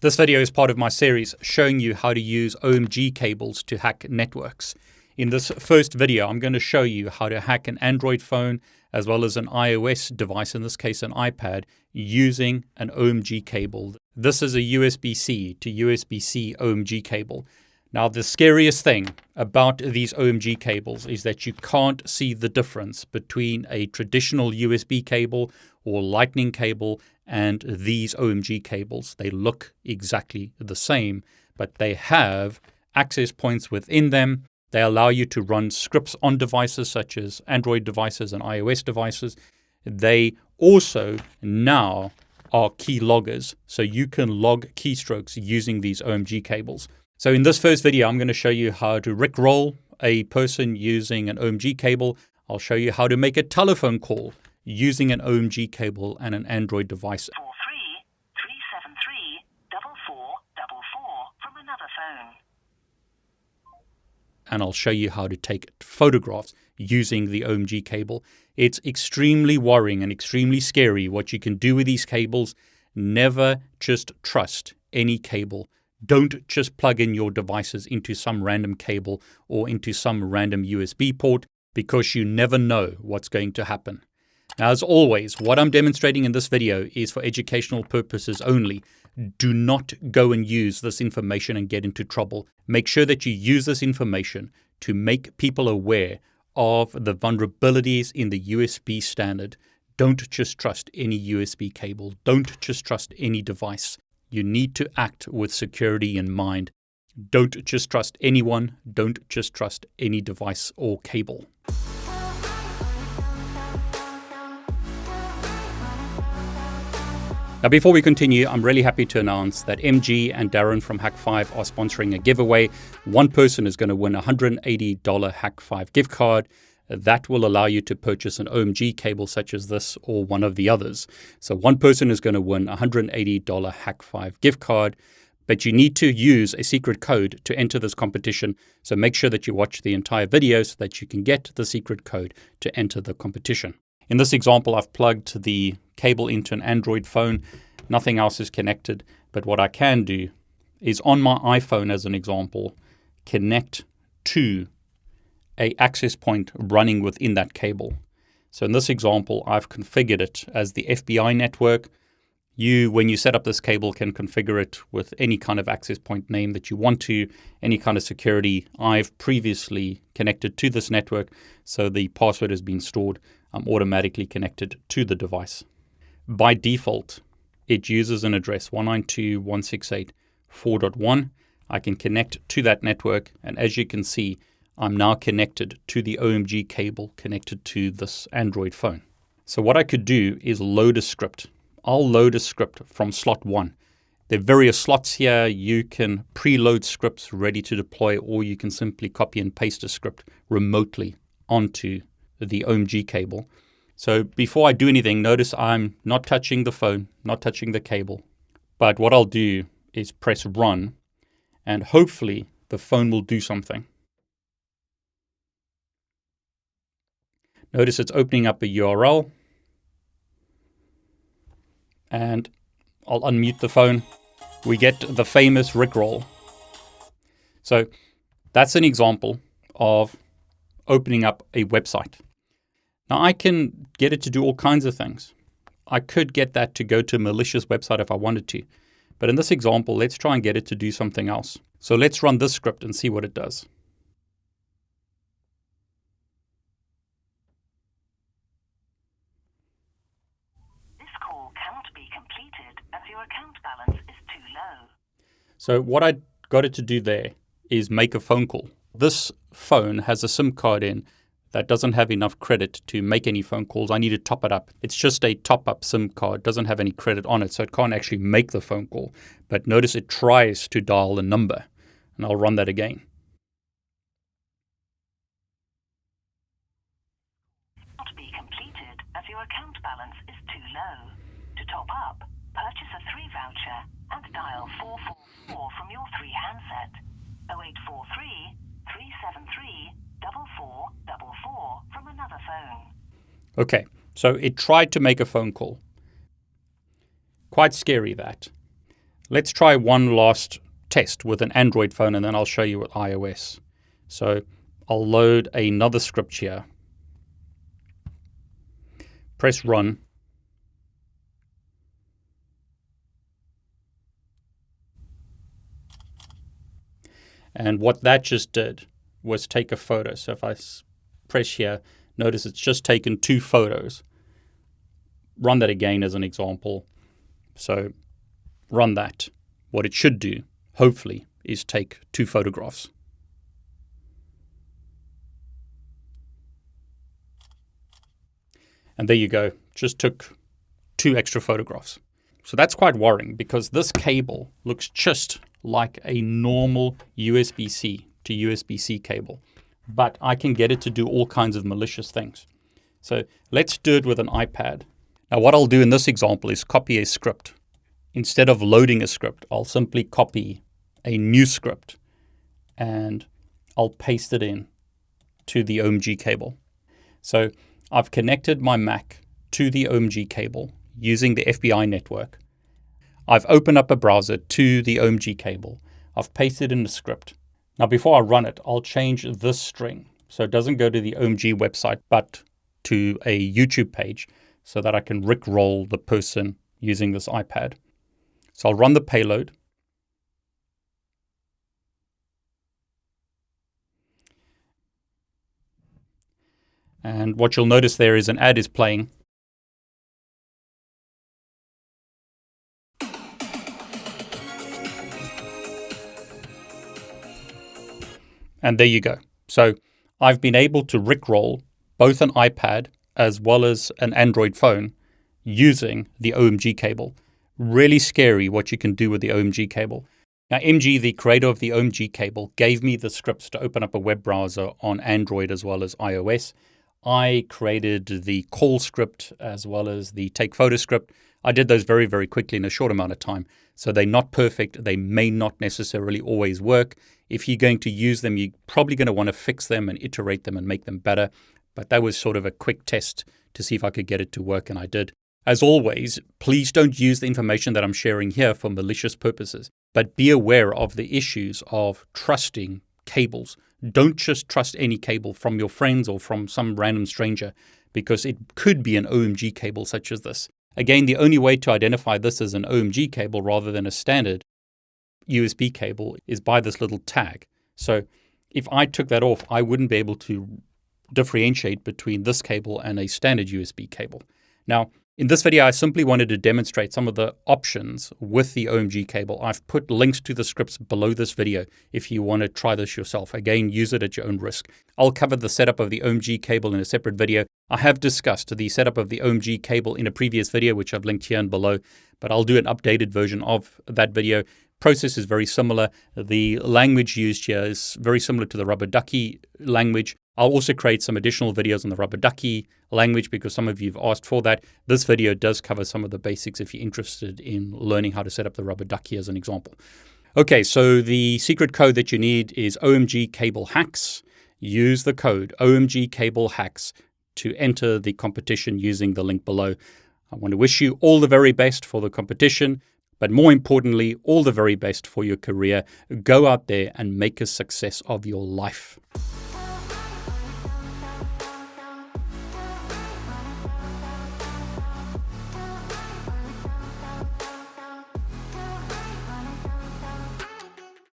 This video is part of my series showing you how to use OMG cables to hack networks. In this first video, I'm going to show you how to hack an Android phone as well as an iOS device, in this case an iPad, using an OMG cable. This is a USB-C to USB-C OMG cable. Now, the scariest thing about these OMG cables is that you can't see the difference between a traditional USB cable or lightning cable and these OMG cables. They look exactly the same, but they have access points within them. They allow you to run scripts on devices such as Android devices and iOS devices. They also now are key loggers, so you can log keystrokes using these OMG cables. So in this first video, I'm going to show you how to rickroll a person using an OMG cable. I'll show you how to make a telephone call using an OMG cable and an Android device. Four three three seven three double four double four from another phone. And I'll show you how to take photographs using the OMG cable. It's extremely worrying and extremely scary what you can do with these cables. Never just trust any cable. Don't just plug in your devices into some random cable or into some random USB port because you never know what's going to happen. Now, as always, what I'm demonstrating in this video is for educational purposes only. Do not go and use this information and get into trouble. Make sure that you use this information to make people aware of the vulnerabilities in the USB standard. Don't just trust any USB cable. Don't just trust any device. You need to act with security in mind. Don't just trust anyone. Don't just trust any device or cable. Now, before we continue, I'm really happy to announce that MG and Darren from Hak5 are sponsoring a giveaway. One person is going to win a $180 Hak5 gift card. That will allow you to purchase an OMG cable such as this or one of the others. So, one person is going to win a $180 Hak5 gift card but you need to use a secret code to enter this competition. So make sure that you watch the entire video so that you can get the secret code to enter the competition. In this example, I've plugged the cable into an Android phone. Nothing else is connected. But what I can do is on my iPhone, as an example, connect to a access point running within that cable. So in this example, I've configured it as the FBI network. You, when you set up this cable, can configure it with any kind of access point name that you want to, any kind of security. I've previously connected to this network, so the password has been stored. I'm automatically connected to the device. By default, it uses an address 192.168.4.1. I can connect to that network, and as you can see, I'm now connected to the OMG cable connected to this Android phone. So what I could do is load a script. I'll load a script from slot one. There are various slots here. You can preload scripts ready to deploy, or you can simply copy and paste a script remotely onto the OMG cable. So before I do anything, notice I'm not touching the phone, not touching the cable. But what I'll do is press run, and hopefully the phone will do something. Notice it's opening up a URL. And I'll unmute the phone. We get the famous Rickroll. So that's an example of opening up a website. Now, I can get it to do all kinds of things. I could get that to go to a malicious website if I wanted to. But in this example, let's try and get it to do something else. So let's run this script and see what it does. This call cannot be completed as your balance is too low. So what I got it to do there is make a phone call. This phone has a SIM card in that doesn't have enough credit to make any phone calls. I need to top it up. It's just a top up SIM card, doesn't have any credit on it, so it can't actually make the phone call. But notice it tries to dial the number, and I'll run that again. Not be completed as your account balance is too low. To top up, purchase a 3 voucher and dial 444 from your 3 handset. 0843 373 4444 from another phone. Okay, so it tried to make a phone call. Quite scary that. Let's try one last test with an Android phone and then I'll show you with iOS. So I'll load another script here. Press run. And what that just did was take a photo. So if I press here, notice it's just taken two photos. Run that again as an example. So run that. What it should do, hopefully, is take two photographs. And there you go. Just took two extra photographs. So that's quite worrying because this cable looks just like a normal USB C to USB C cable, but I can get it to do all kinds of malicious things. So let's do it with an iPad. Now, what I'll do in this example is copy a script. Instead of loading a script, I'll simply copy a new script and I'll paste it in to the OMG cable. So I've connected my Mac to the OMG cable using the FBI network. I've opened up a browser to the OMG cable. I've pasted in the script. Now, before I run it, I'll change this string so it doesn't go to the OMG website but to a YouTube page so that I can rickroll the person using this iPad. So I'll run the payload. And what you'll notice there is an ad is playing. And there you go. So I've been able to rickroll both an iPad as well as an Android phone using the OMG cable. Really scary what you can do with the OMG cable. Now, MG, the creator of the OMG cable, gave me the scripts to open up a web browser on Android as well as iOS. I created the call script as well as the take photo script. I did those very, very quickly in a short amount of time. So they're not perfect. They may not necessarily always work. If you're going to use them, you're probably going to want to fix them and iterate them and make them better. But that was sort of a quick test to see if I could get it to work, and I did. As always, please don't use the information that I'm sharing here for malicious purposes, but be aware of the issues of trusting cables. Don't just trust any cable from your friends or from some random stranger because it could be an OMG cable such as this. Again, the only way to identify this as an OMG cable rather than a standard USB cable is by this little tag. So if I took that off, I wouldn't be able to differentiate between this cable and a standard USB cable. Now, in this video, I simply wanted to demonstrate some of the options with the OMG cable. I've put links to the scripts below this video if you want to try this yourself. Again, use it at your own risk. I'll cover the setup of the OMG cable in a separate video. I have discussed the setup of the OMG cable in a previous video, which I've linked here and below, but I'll do an updated version of that video. Process is very similar. The language used here is very similar to the rubber ducky language. I'll also create some additional videos on the rubber ducky language because some of you have asked for that. This video does cover some of the basics if you're interested in learning how to set up the rubber ducky as an example. Okay, so the secret code that you need is OMG Cable Hacks. Use the code OMG Cable Hacks to enter the competition using the link below. I want to wish you all the very best for the competition, but more importantly, all the very best for your career. Go out there and make a success of your life.